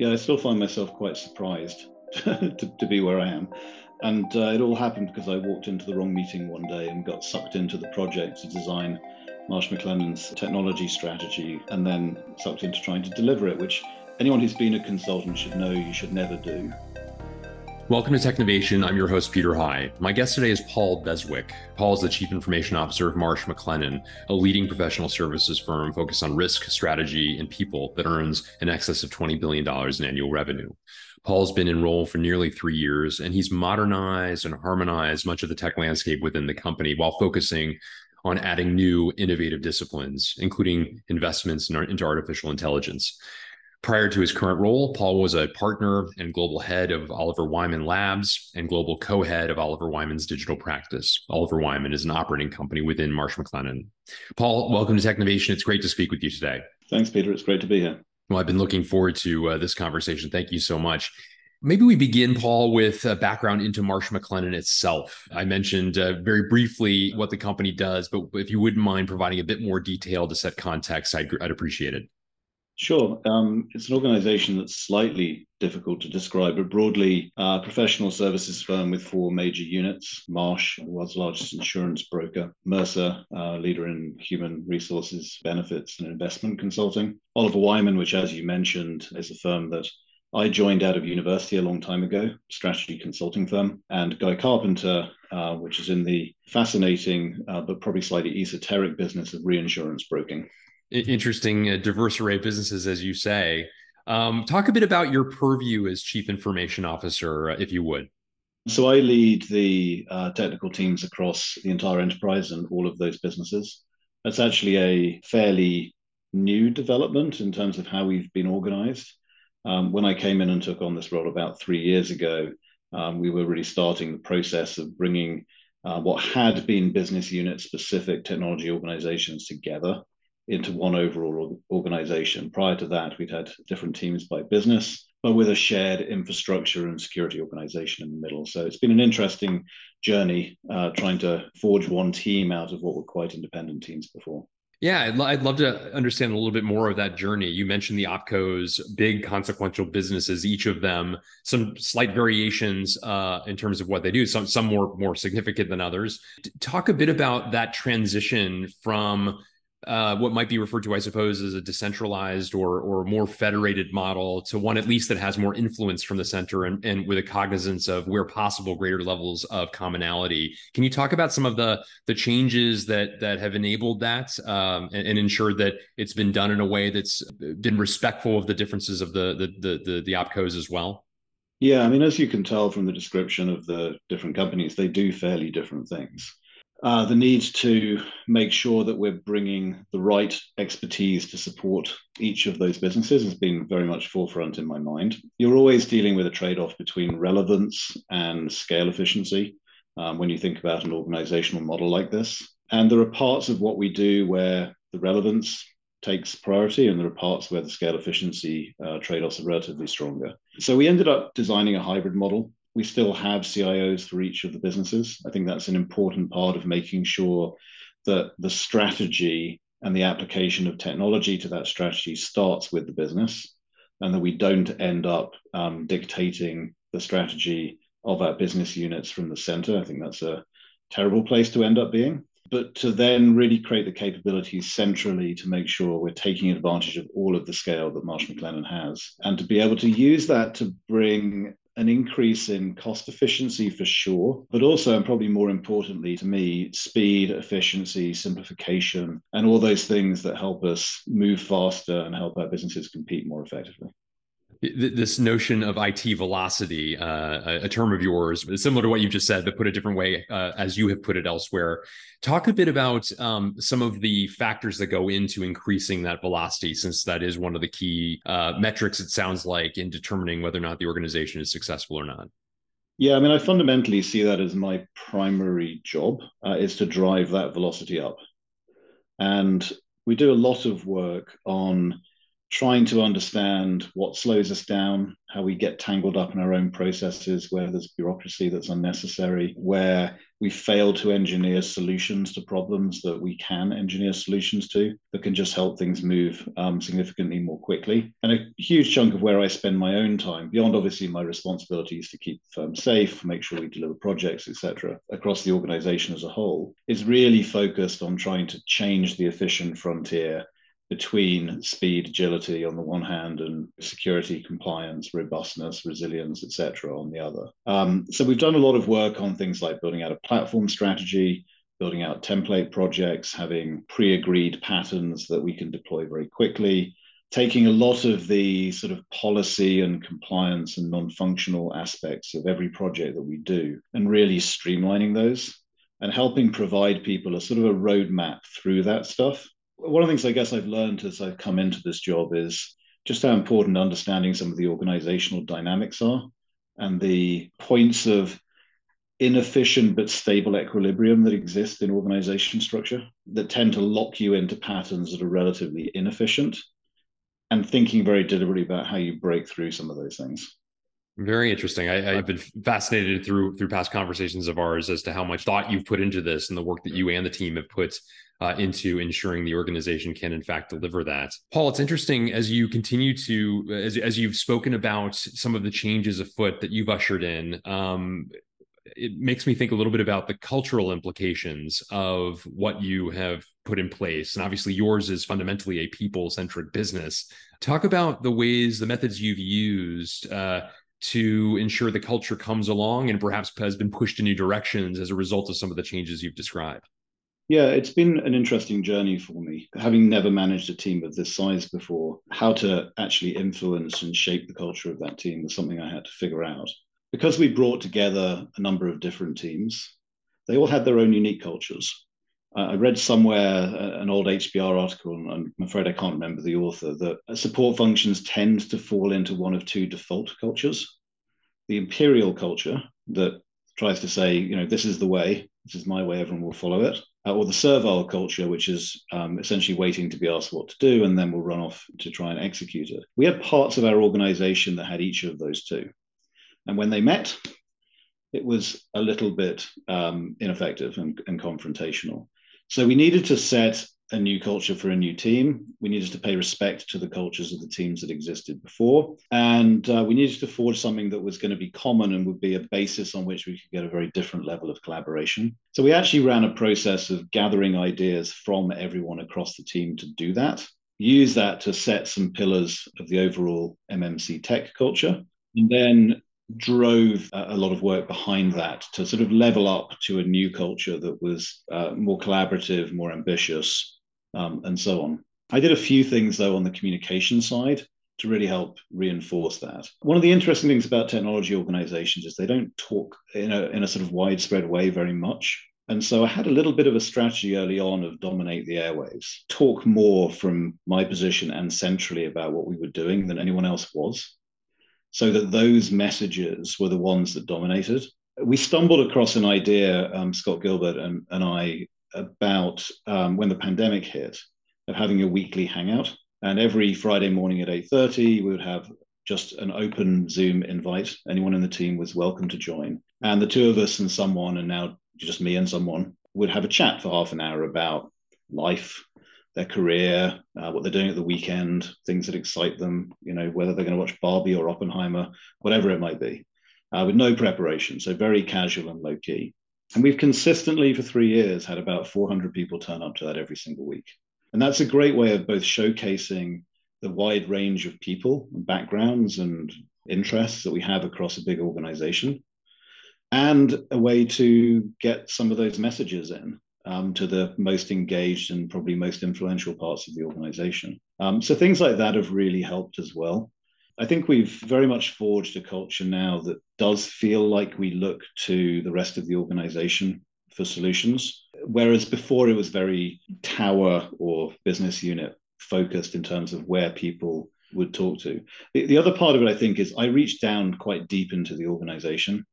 Yeah, I still find myself quite surprised to, to, be where I am. And uh, it all happened because I walked into the wrong meeting one day and got sucked into the project to design Marsh McLennan's technology strategy and then sucked into trying to deliver it, which anyone who's been a consultant should know you should never do. Welcome to Technovation. I'm your host, Peter High. My guest today is Paul Beswick. Paul is the Chief Information Officer of Marsh McLennan, a leading professional services firm focused on risk, strategy, and people that earns in excess of $20 billion in annual revenue. Paul's been in role for nearly three years, and he's modernized and harmonized much of the tech landscape within the company while focusing on adding new innovative disciplines, including investments into artificial intelligence. Prior to his current role, Paul was a partner and global head of Oliver Wyman Labs and global co head of Oliver Wyman's digital practice. Oliver Wyman is an operating company within Marsh McLennan. Paul, welcome to Technovation. It's great to speak with you today. Thanks, Peter. It's great to be here. Well, I've been looking forward to uh, this conversation. Thank you so much. Maybe we begin, Paul, with a background into Marsh McLennan itself. I mentioned uh, very briefly what the company does, but if you wouldn't mind providing a bit more detail to set context, I'd, I'd appreciate it. Sure. Um, it's an organization that's slightly difficult to describe, but broadly, a professional services firm with four major units Marsh, the world's largest insurance broker, Mercer, uh, leader in human resources, benefits, and investment consulting, Oliver Wyman, which, as you mentioned, is a firm that I joined out of university a long time ago, strategy consulting firm, and Guy Carpenter, uh, which is in the fascinating uh, but probably slightly esoteric business of reinsurance broking interesting, uh, diverse array of businesses, as you say. Um, talk a bit about your purview as chief information officer, uh, if you would. So I lead the uh, technical teams across the entire enterprise and all of those businesses. That's actually a fairly new development in terms of how we've been organized. Um, when I came in and took on this role about three years ago, um, we were really starting the process of bringing uh, what had been business unit specific technology organizations together into one overall organization. Prior to that, we'd had different teams by business, but with a shared infrastructure and security organization in the middle. So it's been an interesting journey uh, trying to forge one team out of what were quite independent teams before. Yeah, I'd, love to understand a little bit more of that journey. You mentioned the opcos, big consequential businesses, each of them some slight variations uh, in terms of what they do. Some some more more significant than others. Talk a bit about that transition from uh, what might be referred to, I suppose, as a decentralized or or more federated model to one at least that has more influence from the center and, and with a cognizance of where possible greater levels of commonality. Can you talk about some of the the changes that that have enabled that um, and, and ensured that it's been done in a way that's been respectful of the differences of the the the the, the opcos as well? Yeah, I mean, as you can tell from the description of the different companies, they do fairly different things uh, the need to make sure that we're bringing the right expertise to support each of those businesses has been very much forefront in my mind. You're always dealing with a trade off between relevance and scale efficiency um, when you think about an organizational model like this. And there are parts of what we do where the relevance takes priority, and there are parts where the scale efficiency uh, trade offs are relatively stronger. So we ended up designing a hybrid model we still have CIOs for each of the businesses. I think that's an important part of making sure that the strategy and the application of technology to that strategy starts with the business and that we don't end up um, dictating the strategy of our business units from the center. I think that's a terrible place to end up being. But to then really create the capabilities centrally to make sure we're taking advantage of all of the scale that Marsh McLennan has, and to be able to use that to bring an increase in cost efficiency for sure, but also, and probably more importantly to me, speed, efficiency, simplification, and all those things that help us move faster and help our businesses compete more effectively this notion of IT velocity, uh, a term of yours, similar to what you've just said, but put a different way, uh, as you have put it elsewhere. Talk a bit about um, some of the factors that go into increasing that velocity, since that is one of the key uh, metrics, it sounds like, in determining whether or not the organization is successful or not. Yeah, I mean, I fundamentally see that as my primary job uh, is to drive that velocity up. And we do a lot of work on trying to understand what slows us down, how we get tangled up in our own processes, where there's bureaucracy that's unnecessary, where we fail to engineer solutions to problems that we can engineer solutions to that can just help things move um, significantly more quickly. And a huge chunk of where I spend my own time, beyond obviously my responsibilities to keep the firm safe, make sure we deliver projects, etc., across the organization as a whole, is really focused on trying to change the efficient frontier between speed, agility on the one hand, and security, compliance, robustness, resilience, etc. on the other. Um, so we've done a lot of work on things like building out a platform strategy, building out template projects, having pre-agreed patterns that we can deploy very quickly, taking a lot of the sort of policy and compliance and non-functional aspects of every project that we do and really streamlining those and helping provide people a sort of a roadmap through that stuff one of the things I guess I've learned as I've come into this job is just how important understanding some of the organizational dynamics are and the points of inefficient but stable equilibrium that exist in organization structure that tend to lock you into patterns that are relatively inefficient and thinking very deliberately about how you break through some of those things. Very interesting. I, have been fascinated through through past conversations of ours as to how much thought you've put into this and the work that you and the team have put uh, into ensuring the organization can in fact deliver that. Paul, it's interesting as you continue to as as you've spoken about some of the changes afoot that you've ushered in. Um, it makes me think a little bit about the cultural implications of what you have put in place. And obviously, yours is fundamentally a people centric business. Talk about the ways, the methods you've used uh, to ensure the culture comes along and perhaps has been pushed in new directions as a result of some of the changes you've described. Yeah, it's been an interesting journey for me, having never managed a team of this size before. How to actually influence and shape the culture of that team was something I had to figure out. Because we brought together a number of different teams, they all had their own unique cultures. I read somewhere uh, an old HBR article, and I'm afraid I can't remember the author, that support functions tend to fall into one of two default cultures the imperial culture that tries to say, you know, this is the way, this is my way, everyone will follow it uh, or the servile culture, which is um, essentially waiting to be asked what to do and then we'll run off to try and execute it. We had parts of our organization that had each of those two. And when they met, it was a little bit um, ineffective and, and confrontational. So we needed to set a new culture for a new team. We needed to pay respect to the cultures of the teams that existed before. And uh, we needed to forge something that was going to be common and would be a basis on which we could get a very different level of collaboration. So we actually ran a process of gathering ideas from everyone across the team to do that. Use that to set some pillars of the overall MMC tech culture. And then drove a lot of work behind that to sort of level up to a new culture that was uh, more collaborative, more ambitious, um, and so on. I did a few things though on the communication side to really help reinforce that. One of the interesting things about technology organizations is they don't talk in a, in a sort of widespread way very much. And so I had a little bit of a strategy early on of dominate the airwaves, talk more from my position and centrally about what we were doing than anyone else was, so that those messages were the ones that dominated. We stumbled across an idea, um, Scott Gilbert and, and I, about um, when the pandemic hit of having a weekly hangout. And every Friday morning at 8.30, we would have just an open Zoom invite. Anyone in the team was welcome to join. And the two of us and someone, and now just me and someone, would have a chat for half an hour about life, their career, uh, what they're doing at the weekend, things that excite them, you know, whether they're going to watch Barbie or Oppenheimer, whatever it might be, uh, with no preparation. So very casual and low key. And we've consistently for three years had about 400 people turn up to that every single week. And that's a great way of both showcasing the wide range of people and backgrounds and interests that we have across a big organization and a way to get some of those messages in um, to the most engaged and probably most influential parts of the organization. Um, so things like that have really helped as well. I think we've very much forged a culture now that does feel like we look to the rest of the organization for solutions. Whereas before it was very tower or business unit focused in terms of where people would talk to. The, the other part of it, I think, is I reach down quite deep into the organization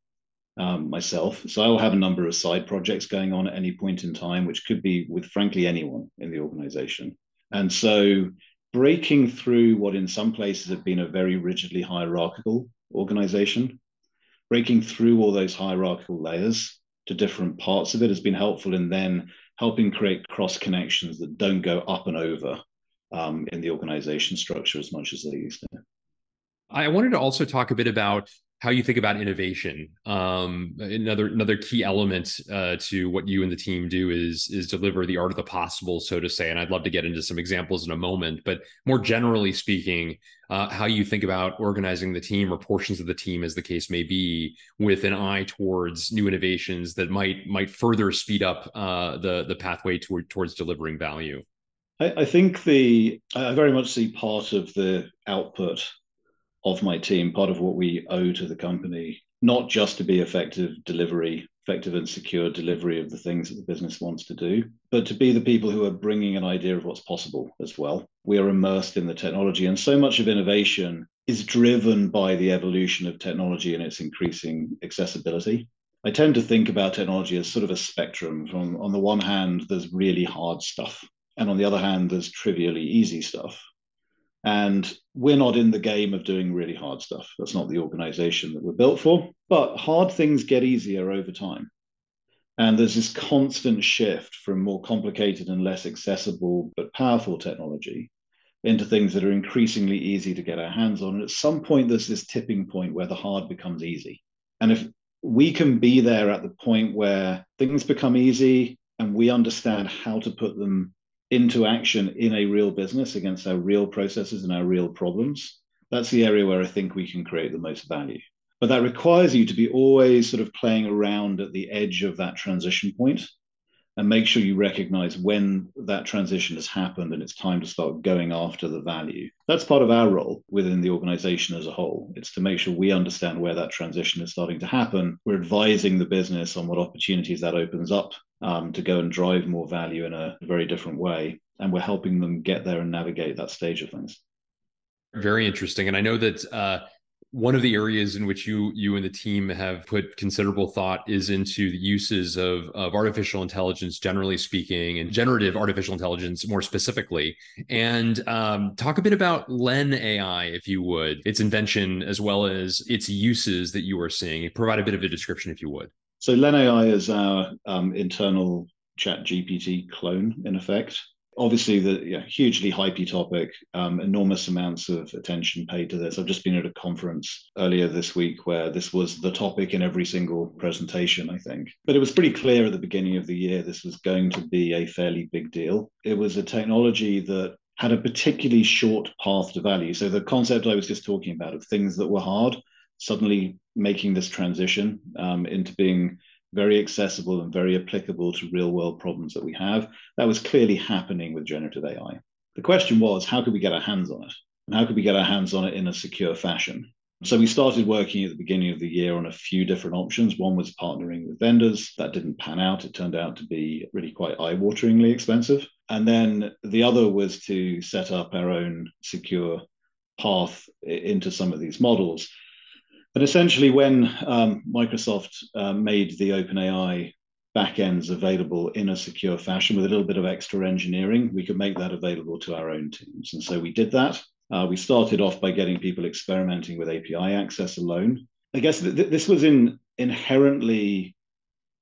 um, myself. So I will have a number of side projects going on at any point in time, which could be with, frankly, anyone in the organization. And so breaking through what in some places have been a very rigidly hierarchical organization, breaking through all those hierarchical layers to different parts of it has been helpful in then helping create cross connections that don't go up and over um, in the organization structure as much as they used to. I wanted to also talk a bit about how you think about innovation. Um, another another key element uh, to what you and the team do is is deliver the art of the possible, so to say. And I'd love to get into some examples in a moment. But more generally speaking, uh, how you think about organizing the team or portions of the team, as the case may be, with an eye towards new innovations that might might further speed up uh, the the pathway toward, towards delivering value. I, I think the I very much see part of the output of my team, part of what we owe to the company, not just to be effective delivery, effective and secure delivery of the things that the business wants to do, but to be the people who are bringing an idea of what's possible as well. We are immersed in the technology, and so much of innovation is driven by the evolution of technology and its increasing accessibility. I tend to think about technology as sort of a spectrum. From on the one hand, there's really hard stuff, and on the other hand, there's trivially easy stuff. And we're not in the game of doing really hard stuff. That's not the organization that we're built for. But hard things get easier over time. And there's this constant shift from more complicated and less accessible but powerful technology into things that are increasingly easy to get our hands on. And at some point, there's this tipping point where the hard becomes easy. And if we can be there at the point where things become easy and we understand how to put them into action in a real business against our real processes and our real problems, that's the area where I think we can create the most value. But that requires you to be always sort of playing around at the edge of that transition point and make sure you recognize when that transition has happened and it's time to start going after the value. That's part of our role within the organization as a whole. It's to make sure we understand where that transition is starting to happen. We're advising the business on what opportunities that opens up um, to go and drive more value in a very different way. And we're helping them get there and navigate that stage of things. Very interesting. And I know that uh, one of the areas in which you you and the team have put considerable thought is into the uses of, of artificial intelligence generally speaking and generative artificial intelligence more specifically. And um, talk a bit about LenAI if you would its invention as well as its uses that you are seeing. Provide a bit of a description if you would. So LenAI is our um, internal ChatGPT clone, in effect. Obviously, the yeah, hugely hypey topic, um, enormous amounts of attention paid to this. I've just been at a conference earlier this week where this was the topic in every single presentation, I think. But it was pretty clear at the beginning of the year this was going to be a fairly big deal. It was a technology that had a particularly short path to value. So the concept I was just talking about of things that were hard suddenly making this transition um, into being very accessible and very applicable to real world problems that we have. That was clearly happening with generative AI. The question was, how could we get our hands on it? And how could we get our hands on it in a secure fashion? So we started working at the beginning of the year on a few different options. One was partnering with vendors. That didn't pan out. It turned out to be really quite eye-wateringly expensive. And then the other was to set up our own secure path into some of these models. But essentially, when um, Microsoft uh, made the OpenAI backends available in a secure fashion with a little bit of extra engineering, we could make that available to our own teams. And so we did that. Uh, we started off by getting people experimenting with API access alone. I guess th- th- this was in inherently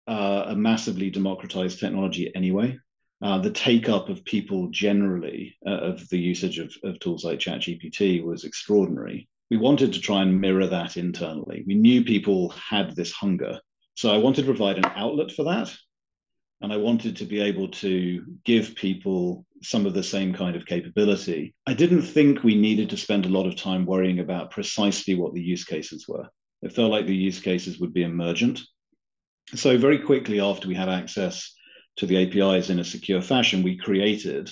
uh, a massively democratized technology anyway. Uh, the take up of people generally uh, of the usage of, of tools like ChatGPT was extraordinary we wanted to try and mirror that internally. We knew people had this hunger. So I wanted to provide an outlet for that. And I wanted to be able to give people some of the same kind of capability. I didn't think we needed to spend a lot of time worrying about precisely what the use cases were. It felt like the use cases would be emergent. So, very quickly after we had access to the APIs in a secure fashion, we created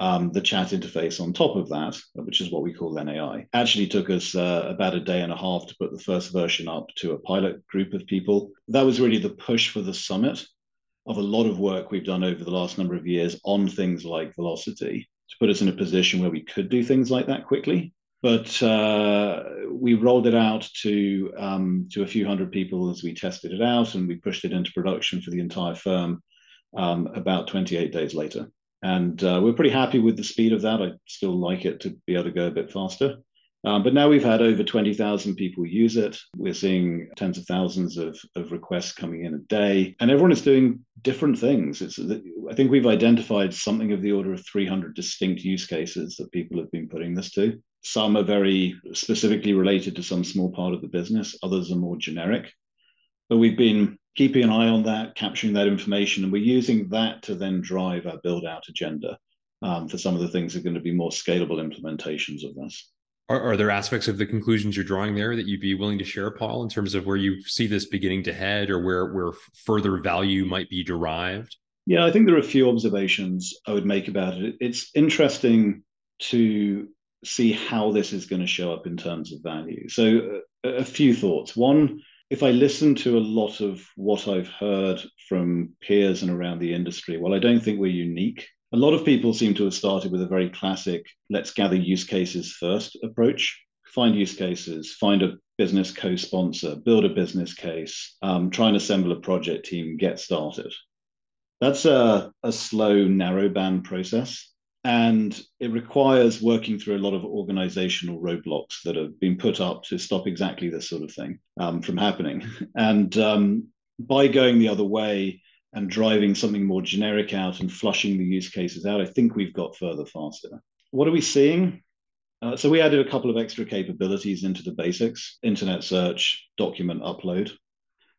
um, the chat interface on top of that, which is what we call LenAI. Actually took us uh, about a day and a half to put the first version up to a pilot group of people. That was really the push for the summit of a lot of work we've done over the last number of years on things like velocity to put us in a position where we could do things like that quickly. But uh, we rolled it out to um, to a few hundred people as we tested it out, and we pushed it into production for the entire firm um, about 28 days later and uh, we're pretty happy with the speed of that. I still like it to be able to go a bit faster, Um, but now we've had over 20,000 people use it. We're seeing tens of thousands of, of requests coming in a day, and everyone is doing different things. It's, I think we've identified something of the order of 300 distinct use cases that people have been putting this to. Some are very specifically related to some small part of the business, others are more generic. But we've been keeping an eye on that, capturing that information, and we're using that to then drive our build out agenda um, for some of the things that are going to be more scalable implementations of this. Are, are, there aspects of the conclusions you're drawing there that you'd be willing to share, Paul, in terms of where you see this beginning to head or where, where further value might be derived? Yeah, I think there are a few observations I would make about it. It's interesting to see how this is going to show up in terms of value. So, a, a few thoughts. One, if I listen to a lot of what I've heard from peers and around the industry, well, I don't think we're unique a lot of people seem to have started with a very classic let's gather use cases first approach. Find use cases, find a business co sponsor, build a business case, um, try and assemble a project team, get started. That's a, a slow, narrow band process. And it requires working through a lot of organizational roadblocks that have been put up to stop exactly this sort of thing um, from happening. And um, by going the other way, and driving something more generic out and flushing the use cases out, I think we've got further faster. What are we seeing? Uh, so we added a couple of extra capabilities into the basics, internet search, document upload.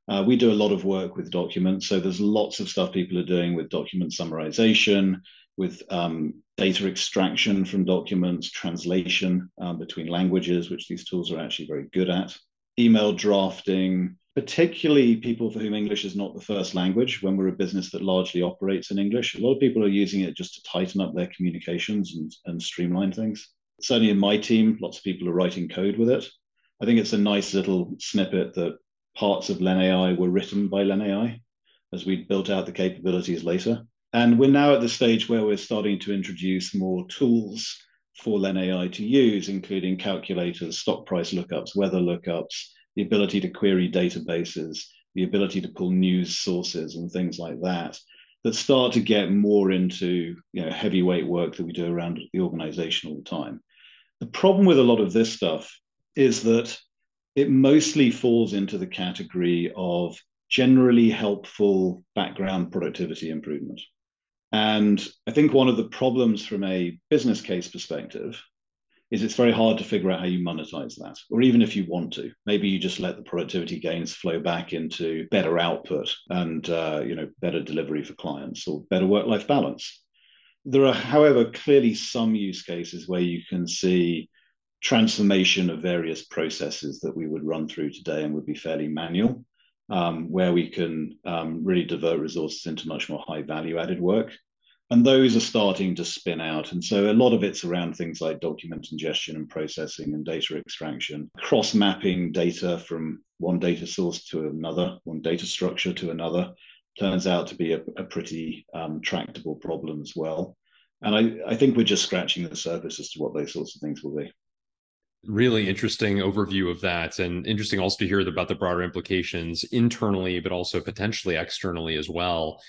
Uh, we do a lot of work with documents. So there's lots of stuff people are doing with document summarization, with um, data extraction from documents, translation um, between languages, which these tools are actually very good at, email drafting, particularly people for whom English is not the first language, when we're a business that largely operates in English, a lot of people are using it just to tighten up their communications and, and streamline things. Certainly in my team, lots of people are writing code with it. I think it's a nice little snippet that parts of LenAI were written by LenAI as we built out the capabilities later. And we're now at the stage where we're starting to introduce more tools for LenAI to use, including calculators, stock price lookups, weather lookups, the ability to query databases, the ability to pull news sources and things like that, that start to get more into you know, heavyweight work that we do around the organization all the time. The problem with a lot of this stuff is that it mostly falls into the category of generally helpful background productivity improvement. And I think one of the problems from a business case perspective is it's very hard to figure out how you monetize that. Or even if you want to, maybe you just let the productivity gains flow back into better output and uh, you know better delivery for clients or better work-life balance. There are, however, clearly some use cases where you can see transformation of various processes that we would run through today and would be fairly manual, where we can um, really divert resources into much more high value added work and those are starting to spin out. And so a lot of it's around things like document ingestion and processing and data extraction, cross mapping data from one data source to another, one data structure to another, turns out to be a, a pretty um, tractable problem as well. And I, I think we're just scratching the surface as to what those sorts of things will be really interesting overview of that and interesting also to hear about the broader implications internally but also potentially externally as well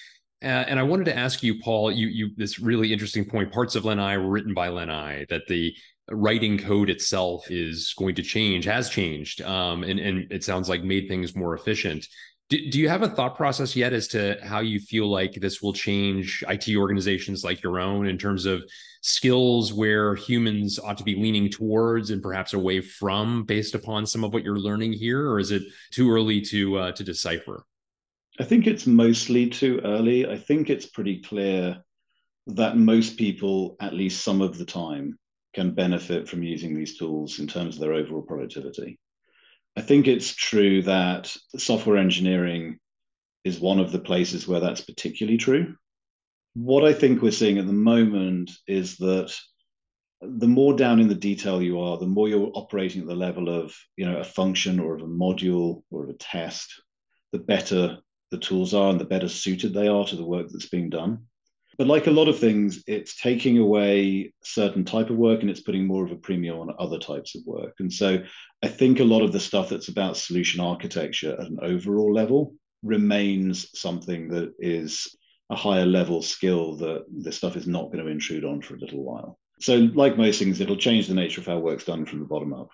uh, and I wanted to ask you, Paul, you you this really interesting point. Parts of LenAI were written by LenAI. That the writing code itself is going to change, has changed, um, and and it sounds like made things more efficient. Do, do you have a thought process yet as to how you feel like this will change IT organizations like your own in terms of skills where humans ought to be leaning towards and perhaps away from, based upon some of what you're learning here, or is it too early to uh, to decipher? I think it's mostly too early. I think it's pretty clear that most people, at least some of the time, can benefit from using these tools in terms of their overall productivity. I think it's true that software engineering is one of the places where that's particularly true. What I think we're seeing at the moment is that the more down in the detail you are, the more you're operating at the level of you know a function or of a module or of a test, the better the tools are and the better suited they are to the work that's being done. But like a lot of things, it's taking away certain type of work and it's putting more of a premium on other types of work. And so I think a lot of the stuff that's about solution architecture at an overall level remains something that is a higher level skill that this stuff is not going to intrude on for a little while. so, like most things, it'll change the nature of how work's done from the bottom up.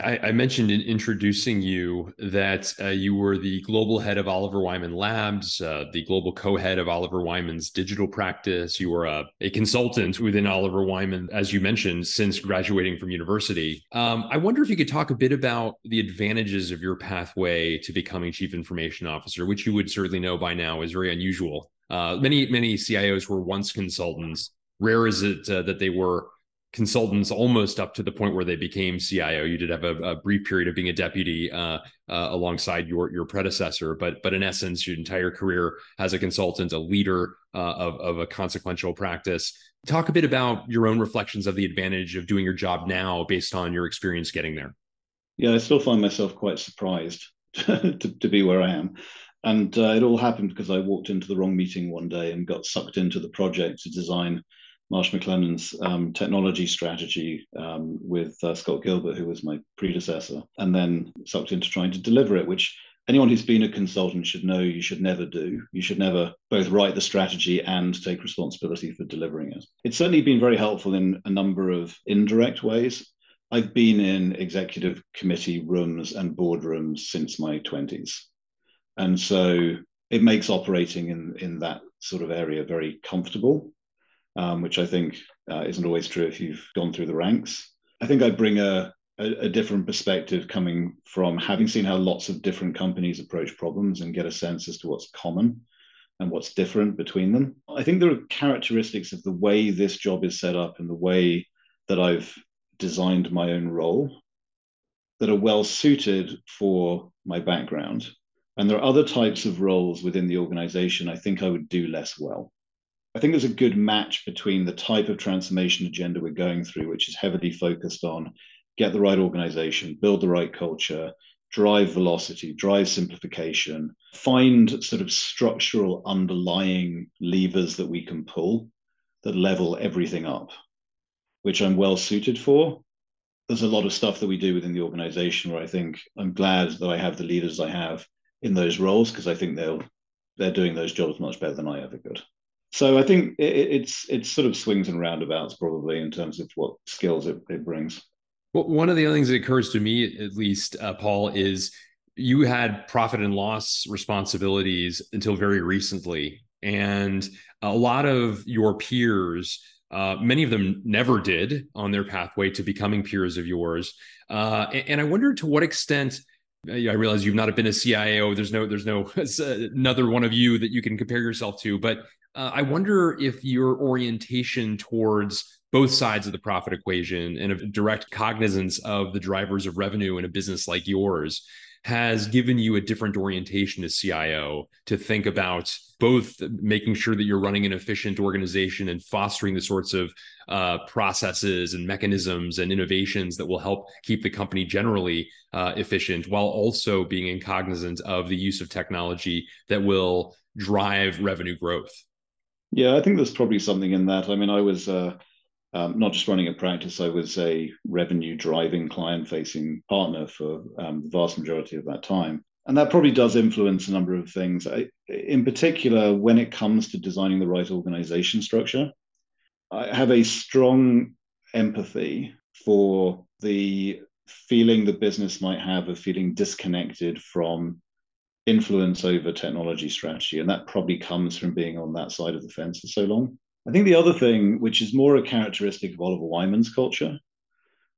I, I mentioned in introducing you that uh, you were the global head of Oliver Wyman Labs, uh, the global co-head of Oliver Wyman's digital practice. You were a, a, consultant within Oliver Wyman, as you mentioned, since graduating from university. Um, I wonder if you could talk a bit about the advantages of your pathway to becoming chief information officer, which you would certainly know by now is very unusual. Uh, many many CIOs were once consultants. Rare is it uh, that they were consultants almost up to the point where they became CIO. You did have a, a brief period of being a deputy uh, uh, alongside your your predecessor, but but in essence, your entire career as a consultant, a leader uh, of of a consequential practice. Talk a bit about your own reflections of the advantage of doing your job now, based on your experience getting there. Yeah, I still find myself quite surprised to, to be where I am. And uh, it all happened because I walked into the wrong meeting one day and got sucked into the project to design Marsh McLennan's um, technology strategy um, with uh, Scott Gilbert, who was my predecessor, and then sucked into trying to deliver it, which anyone who's been a consultant should know you should never do. You should never both write the strategy and take responsibility for delivering it. It's certainly been very helpful in a number of indirect ways. I've been in executive committee rooms and boardrooms since my 20s. And so it makes operating in, in that sort of area very comfortable um, which I think uh, isn't always true if you've gone through the ranks. I think I bring a, a, a, different perspective coming from having seen how lots of different companies approach problems and get a sense as to what's common and what's different between them. I think there are characteristics of the way this job is set up and the way that I've designed my own role that are well suited for my background. And there are other types of roles within the organization I think I would do less well. I think there's a good match between the type of transformation agenda we're going through, which is heavily focused on get the right organization, build the right culture, drive velocity, drive simplification, find sort of structural underlying levers that we can pull that level everything up, which I'm well suited for. There's a lot of stuff that we do within the organization where I think I'm glad that I have the leaders I have in those roles because I think they'll they're doing those jobs much better than I ever could so I think it, it's it's sort of swings and roundabouts probably in terms of what skills it, it brings. Well, one of the other things that occurs to me, at least, uh, Paul, is you had profit and loss responsibilities until very recently, and a lot of your peers. Uh, many of them never did on their pathway to becoming peers of yours, uh, and, and I wonder to what extent I realize you've not been a CIO. There's no, there's no another one of you that you can compare yourself to. But uh, I wonder if your orientation towards both sides of the profit equation and a direct cognizance of the drivers of revenue in a business like yours has given you a different orientation as CIO to think about both making sure that you're running an efficient organization and fostering the sorts of uh, processes and mechanisms and innovations that will help keep the company generally uh, efficient while also being cognizant of the use of technology that will drive revenue growth. Yeah, I think there's probably something in that. I mean, I was uh, um, not just running a practice, I was a revenue driving client facing partner for um, the vast majority of that time. And that probably does influence a number of things. I, in particular, when it comes to designing the right organization structure, I have a strong empathy for the feeling the business might have of feeling disconnected from influence over technology strategy. And that probably comes from being on that side of the fence for so long. I think the other thing, which is more a characteristic of Oliver Wyman's culture,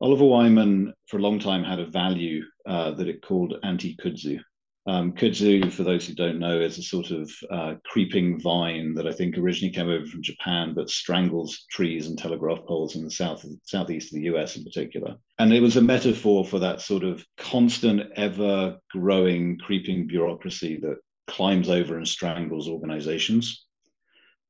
Oliver Wyman for a long time had a value uh, that it called anti kudzu. Um, kudzu, for those who don't know, is a sort of uh, creeping vine that I think originally came over from Japan, but strangles trees and telegraph poles in the south, southeast of the US in particular. And it was a metaphor for that sort of constant, ever growing, creeping bureaucracy that climbs over and strangles organizations.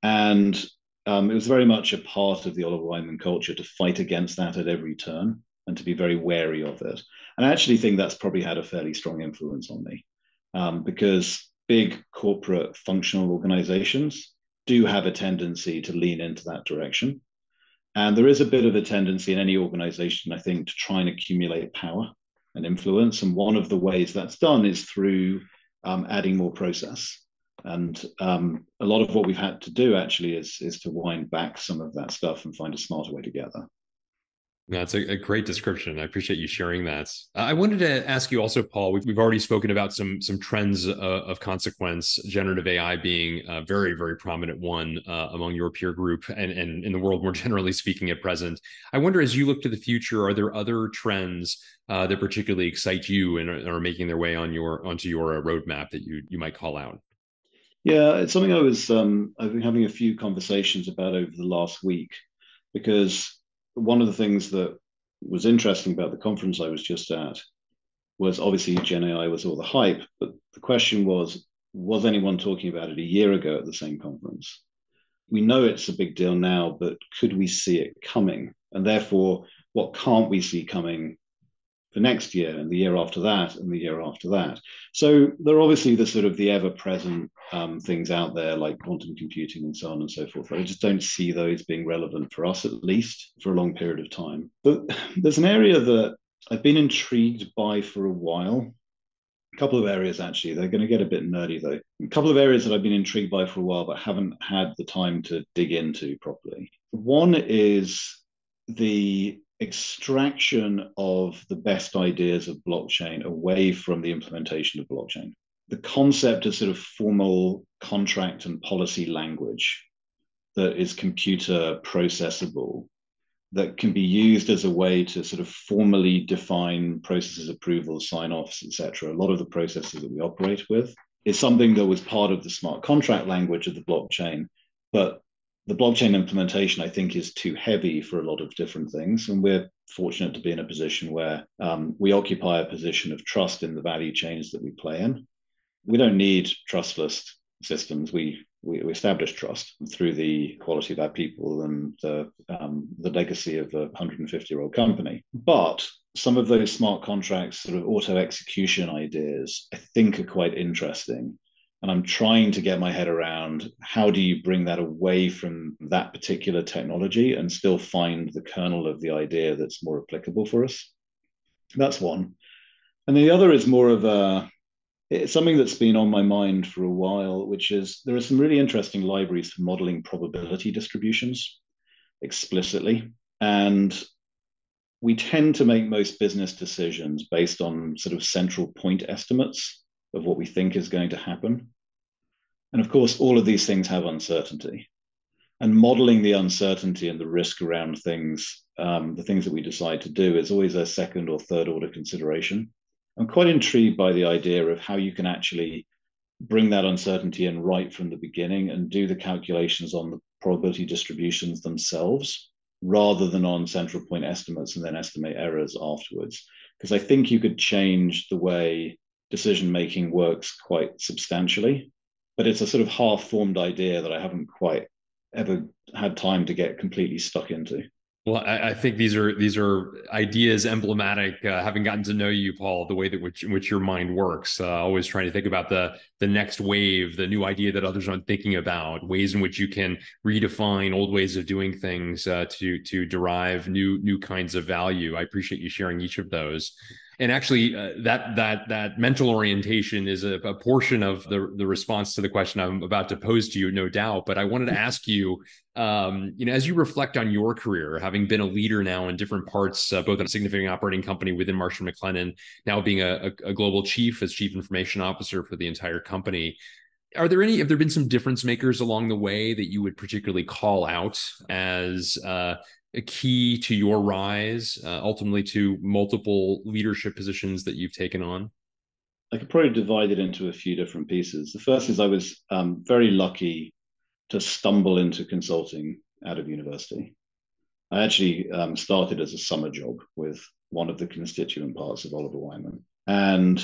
And um, it was very much a part of the Oliver Wyman culture to fight against that at every turn and to be very wary of it. And I actually think that's probably had a fairly strong influence on me um, because big corporate functional organizations do have a tendency to lean into that direction. And there is a bit of a tendency in any organization, I think, to try and accumulate power and influence. And one of the ways that's done is through um, adding more process And um, a lot of what we've had to do actually is is to wind back some of that stuff and find a smarter way together. That's a, a, great description. I appreciate you sharing that. I wanted to ask you also, Paul. We've, we've already spoken about some some trends uh, of consequence, generative AI being a very very prominent one uh, among your peer group and and in the world more generally speaking at present. I wonder, as you look to the future, are there other trends uh, that particularly excite you and are, are, making their way on your onto your uh, roadmap that you you might call out? Yeah, it's something I was um, I've been having a few conversations about over the last week because one of the things that was interesting about the conference I was just at was obviously Gen AI was all the hype, but the question was, was anyone talking about it a year ago at the same conference? We know it's a big deal now, but could we see it coming? And therefore, what can't we see coming for next year and the year after that and the year after that. So there are obviously the sort of the ever-present um, things out there like quantum computing and so on and so forth. I just don't see those being relevant for us, at least for a long period of time. But there's an area that I've been intrigued by for a while. A couple of areas actually. They're going to get a bit nerdy though. A couple of areas that I've been intrigued by for a while, but haven't had the time to dig into properly. One is the extraction of the best ideas of blockchain away from the implementation of blockchain. The concept of sort of formal contract and policy language that is computer processable that can be used as a way to sort of formally define processes, approvals, sign-offs, etc. A lot of the processes that we operate with is something that was part of the smart contract language of the blockchain, but the blockchain implementation, I think, is too heavy for a lot of different things. And we're fortunate to be in a position where um, we occupy a position of trust in the value chains that we play in. We don't need trustless systems. We we, establish trust through the quality of our people and the, um, the legacy of a 150 year old company. But some of those smart contracts, sort of auto execution ideas, I think are quite interesting and I'm trying to get my head around how do you bring that away from that particular technology and still find the kernel of the idea that's more applicable for us. That's one. And the other is more of a it's something that's been on my mind for a while, which is there are some really interesting libraries for modeling probability distributions explicitly. And we tend to make most business decisions based on sort of central point estimates of what we think is going to happen. And of course, all of these things have uncertainty. And modeling the uncertainty and the risk around things, um, the things that we decide to do, is always a second or third order consideration. I'm quite intrigued by the idea of how you can actually bring that uncertainty in right from the beginning and do the calculations on the probability distributions themselves rather than on central point estimates and then estimate errors afterwards. Because I think you could change the way decision making works quite substantially but it's a sort of half formed idea that I haven't quite ever had time to get completely stuck into. Well, I, I, think these are these are ideas emblematic. Uh, having gotten to know you, Paul, the way that which which your mind works, uh, always trying to think about the the next wave, the new idea that others aren't thinking about, ways in which you can redefine old ways of doing things uh, to to derive new new kinds of value. I appreciate you sharing each of those and actually uh, that that that mental orientation is a, a, portion of the the response to the question I'm about to pose to you, no doubt. But I wanted to ask you, um, you know, as you reflect on your career, having been a leader now in different parts, uh, both in a significant operating company within Marsh McLennan, now being a, a, a global chief as chief information officer for the entire company. Are there any? Have there been some difference makers along the way that you would particularly call out as uh, a key to your rise, uh, ultimately to multiple leadership positions that you've taken on? I could probably divide it into a few different pieces. The first is I was um, very lucky to stumble into consulting out of university. I actually um, started as a summer job with one of the constituent parts of Oliver Wyman. And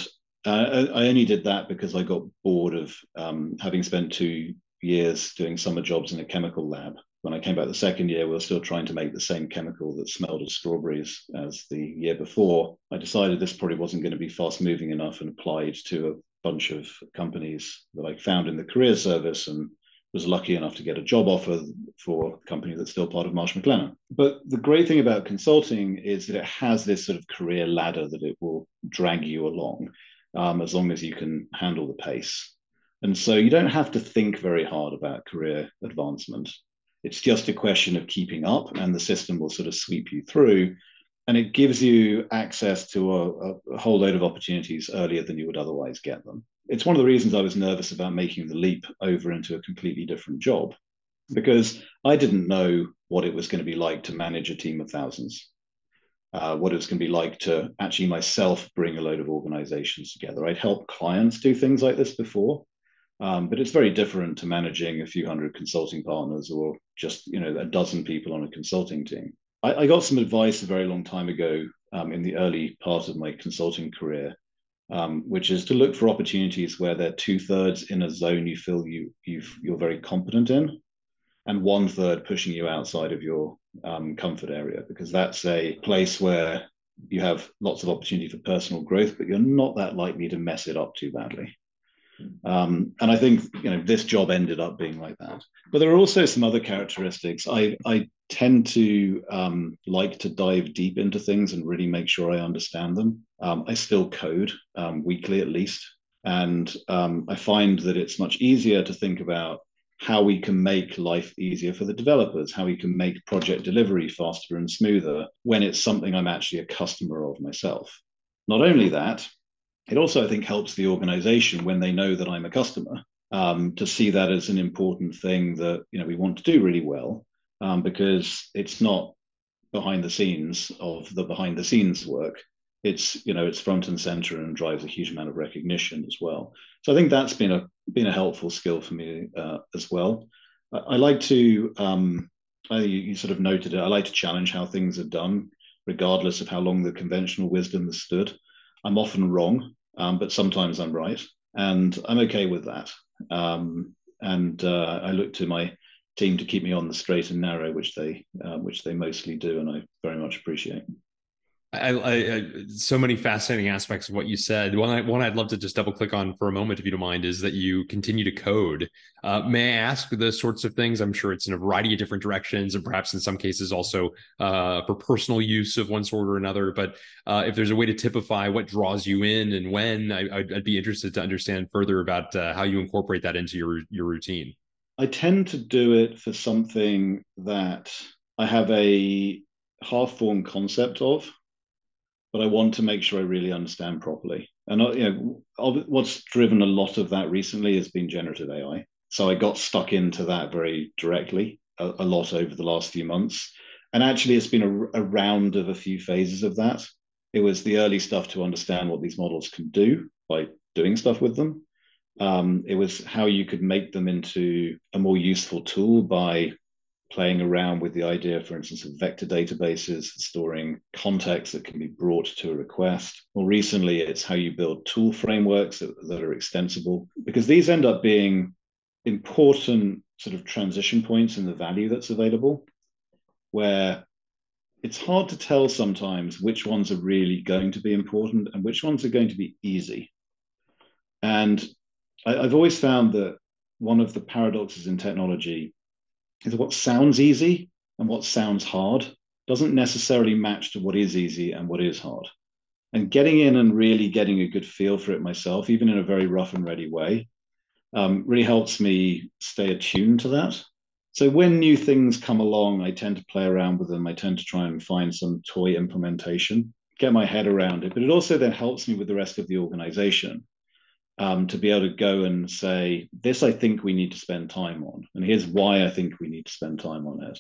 uh, I only did that because I got bored of um, having spent two years doing summer jobs in a chemical lab when I came back the second year, we were still trying to make the same chemical that smelled of strawberries as the year before. I decided this probably wasn't going to be fast moving enough and applied to a bunch of companies that I found in the career service and was lucky enough to get a job offer for a company that's still part of Marsh McLennan. But the great thing about consulting is that it has this sort of career ladder that it will drag you along um, as long as you can handle the pace. And so you don't have to think very hard about career advancement. It's just a question of keeping up, and the system will sort of sweep you through. And it gives you access to a, a whole load of opportunities earlier than you would otherwise get them. It's one of the reasons I was nervous about making the leap over into a completely different job, because I didn't know what it was going to be like to manage a team of thousands. Uh, what it was going to be like to actually myself bring a load of organizations together. I'd helped clients do things like this before, um, but it's very different to managing a few hundred consulting partners or just you know a dozen people on a consulting team. I, I got some advice a very long time ago um, in the early part of my consulting career, um, which is to look for opportunities where they're two thirds in a zone you feel you you you're very competent in, and one third pushing you outside of your um, comfort area because that's a place where you have lots of opportunity for personal growth, but you're not that likely to mess it up too badly. Um, and I think you know this job ended up being like that. But there are also some other characteristics. I I tend to um, like to dive deep into things and really make sure I understand them. Um, I still code um, weekly at least, and um, I find that it's much easier to think about how we can make life easier for the developers, how we can make project delivery faster and smoother when it's something I'm actually a customer of myself. Not only that, it also, I think, helps the organization when they know that I'm a customer um, to see that as an important thing that you know we want to do really well um, because it's not behind the scenes of the behind the scenes work. It's you know it's front and center and drives a huge amount of recognition as well. So I think that's been a been a helpful skill for me uh, as well. I, I like to um, I, you sort of noted it. I like to challenge how things are done, regardless of how long the conventional wisdom has stood. I'm often wrong, um, but sometimes I'm right, and I'm okay with that. Um, and uh, I look to my team to keep me on the straight and narrow, which they uh, which they mostly do, and I very much appreciate. I, I, so many fascinating aspects of what you said. One, I, one I'd love to just double click on for a moment, if you don't mind, is that you continue to code. Uh, may I ask the sorts of things? I'm sure it's in a variety of different directions, and perhaps in some cases also uh, for personal use of one sort or another. But uh, if there's a way to typify what draws you in and when, I, would be interested to understand further about uh, how you incorporate that into your your routine. I tend to do it for something that I have a half-formed concept of but I want to make sure I really understand properly. And uh, you know, what's driven a lot of that recently has been generative AI. So I got stuck into that very directly a, a lot over the last few months. And actually, it's been a, a round of a few phases of that. It was the early stuff to understand what these models can do by doing stuff with them. Um, it was how you could make them into a more useful tool by playing around with the idea, for instance, of vector databases, storing context that can be brought to a request. More recently, it's how you build tool frameworks that, that are extensible, because these end up being important sort of transition points in the value that's available, where it's hard to tell sometimes which ones are really going to be important and which ones are going to be easy. And I, I've always found that one of the paradoxes in technology is what sounds easy and what sounds hard doesn't necessarily match to what is easy and what is hard. And getting in and really getting a good feel for it myself, even in a very rough and ready way, um, really helps me stay attuned to that. So when new things come along, I tend to play around with them. I tend to try and find some toy implementation, get my head around it. But it also then helps me with the rest of the organization um, to be able to go and say, this I think we need to spend time on. And here's why I think we need to spend time on it.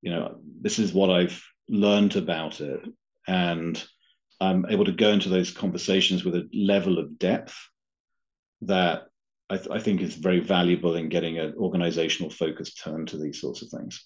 You know, this is what I've learned about it. And I'm able to go into those conversations with a level of depth that I, th- I think is very valuable in getting an organizational focus turned to these sorts of things.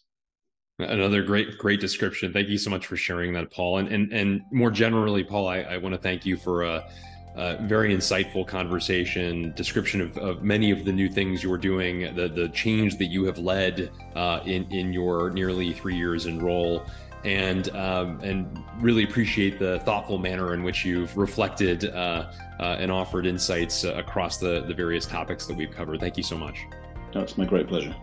Another great, great description. Thank you so much for sharing that, Paul. And and and more generally, Paul, I, I want to thank you for uh, uh, very insightful conversation, description of, of, many of the new things you're doing, the the change that you have led uh, in in your nearly three years in role, and um, and really appreciate the thoughtful manner in which you've reflected uh, uh and offered insights uh, across the the various topics that we've covered. Thank you so much. That's my great pleasure.